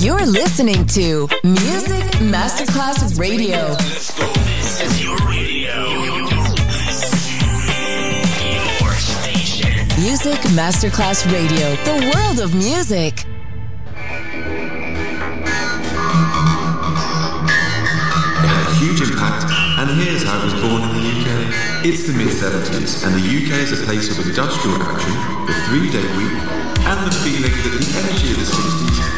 You're listening to Music Masterclass Radio. This is your radio. Your station. Music Masterclass Radio, the world of music. It had a huge impact, and here's how it was born in the UK. It's the mid 70s, and the UK is a place of industrial action, the three day week, and the feeling that the energy of the 60s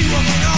But I keep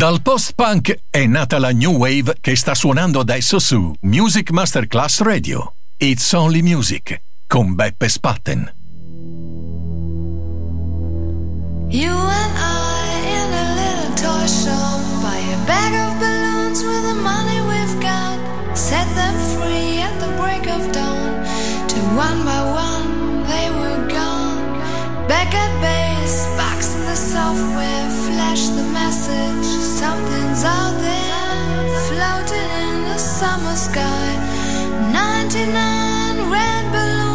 Dal post-punk è nata la new wave che sta suonando adesso su Music Masterclass Radio. It's Only Music con Beppe Spatten. You and I in a little toy shop. Buy a bag of balloons with the money we've got. Set them free at the break of dawn. To one by one they were gone. Back at base, boxing the software. ones out there floating in the summer sky. 99 red balloons.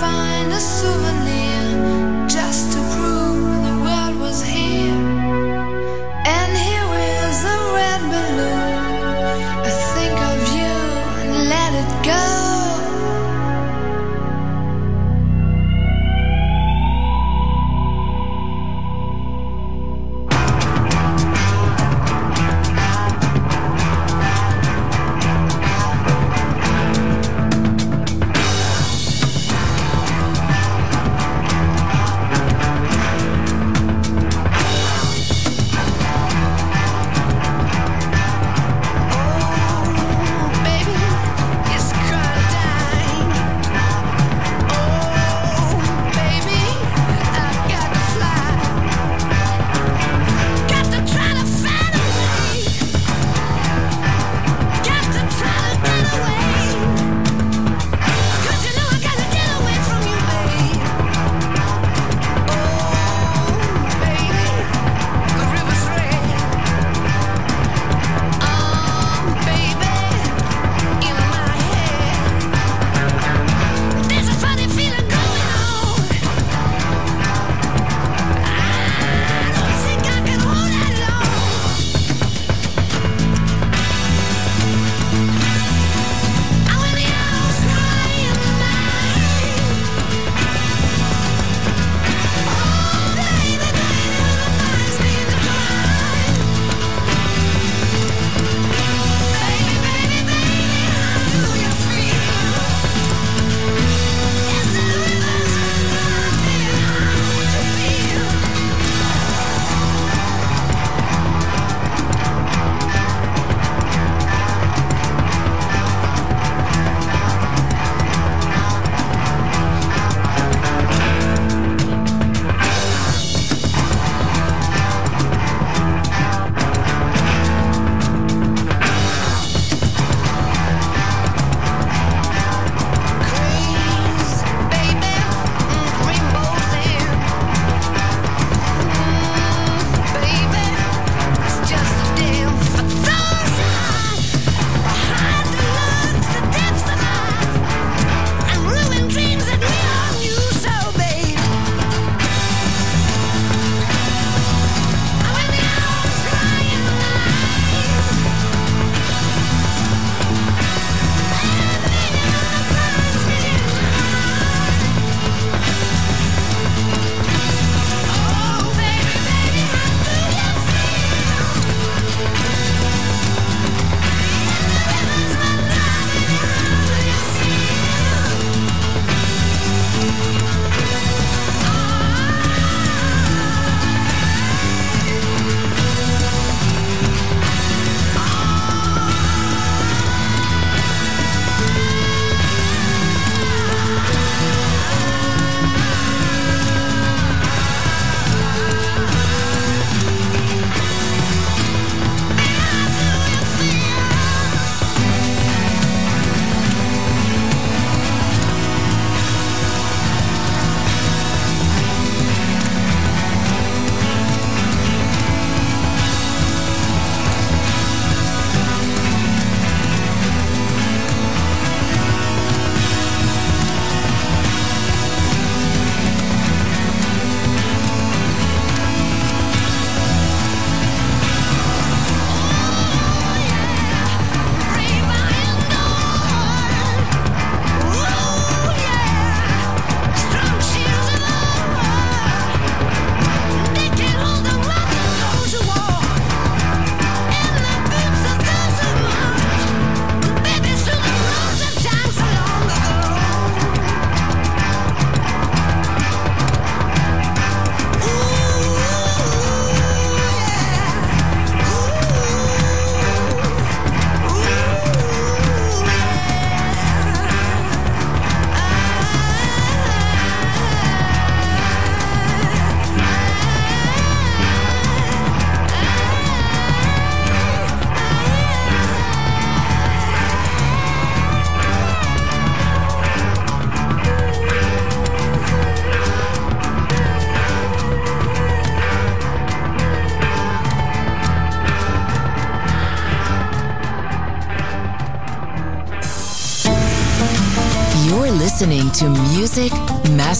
find a souvenir.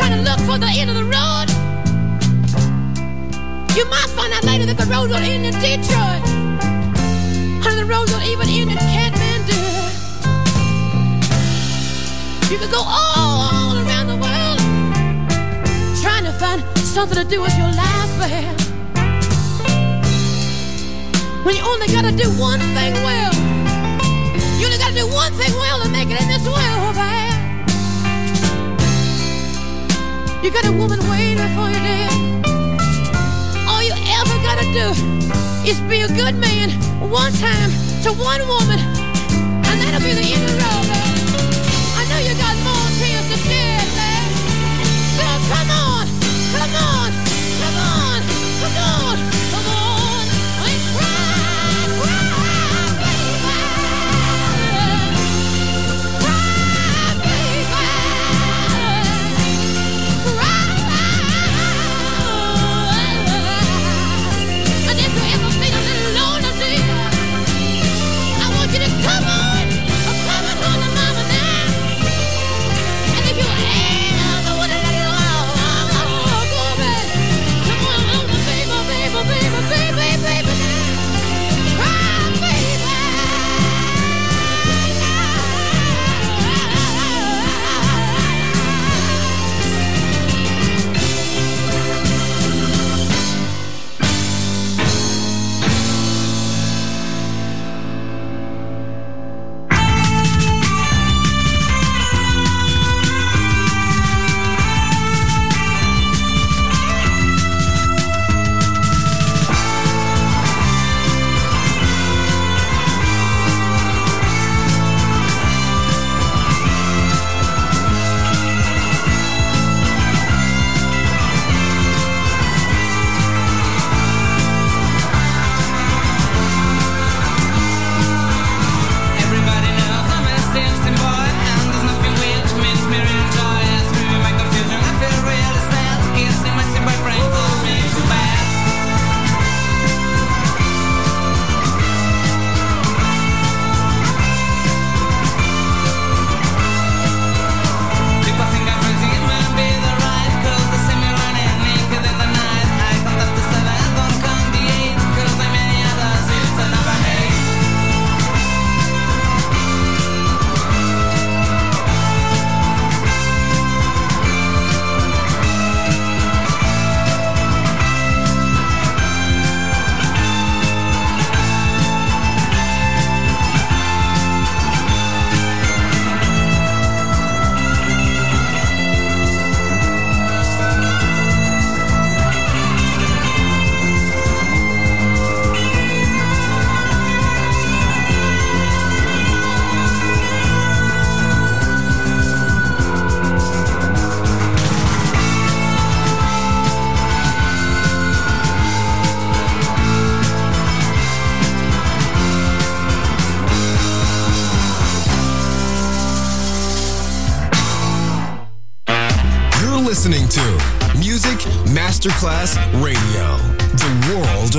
Trying to look for the end of the road. You might find out later that the road don't end in Detroit. And the road don't even end in Kathmandu. You could go all, around the world trying to find something to do with your life, babe. When you only gotta do one thing well. You only gotta do one thing well to make it in this world, babe. You got a woman waiting for you there. All you ever gotta do is be a good man one time to one woman, and that'll be the end of the road,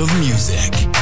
of music.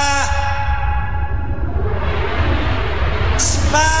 Bye.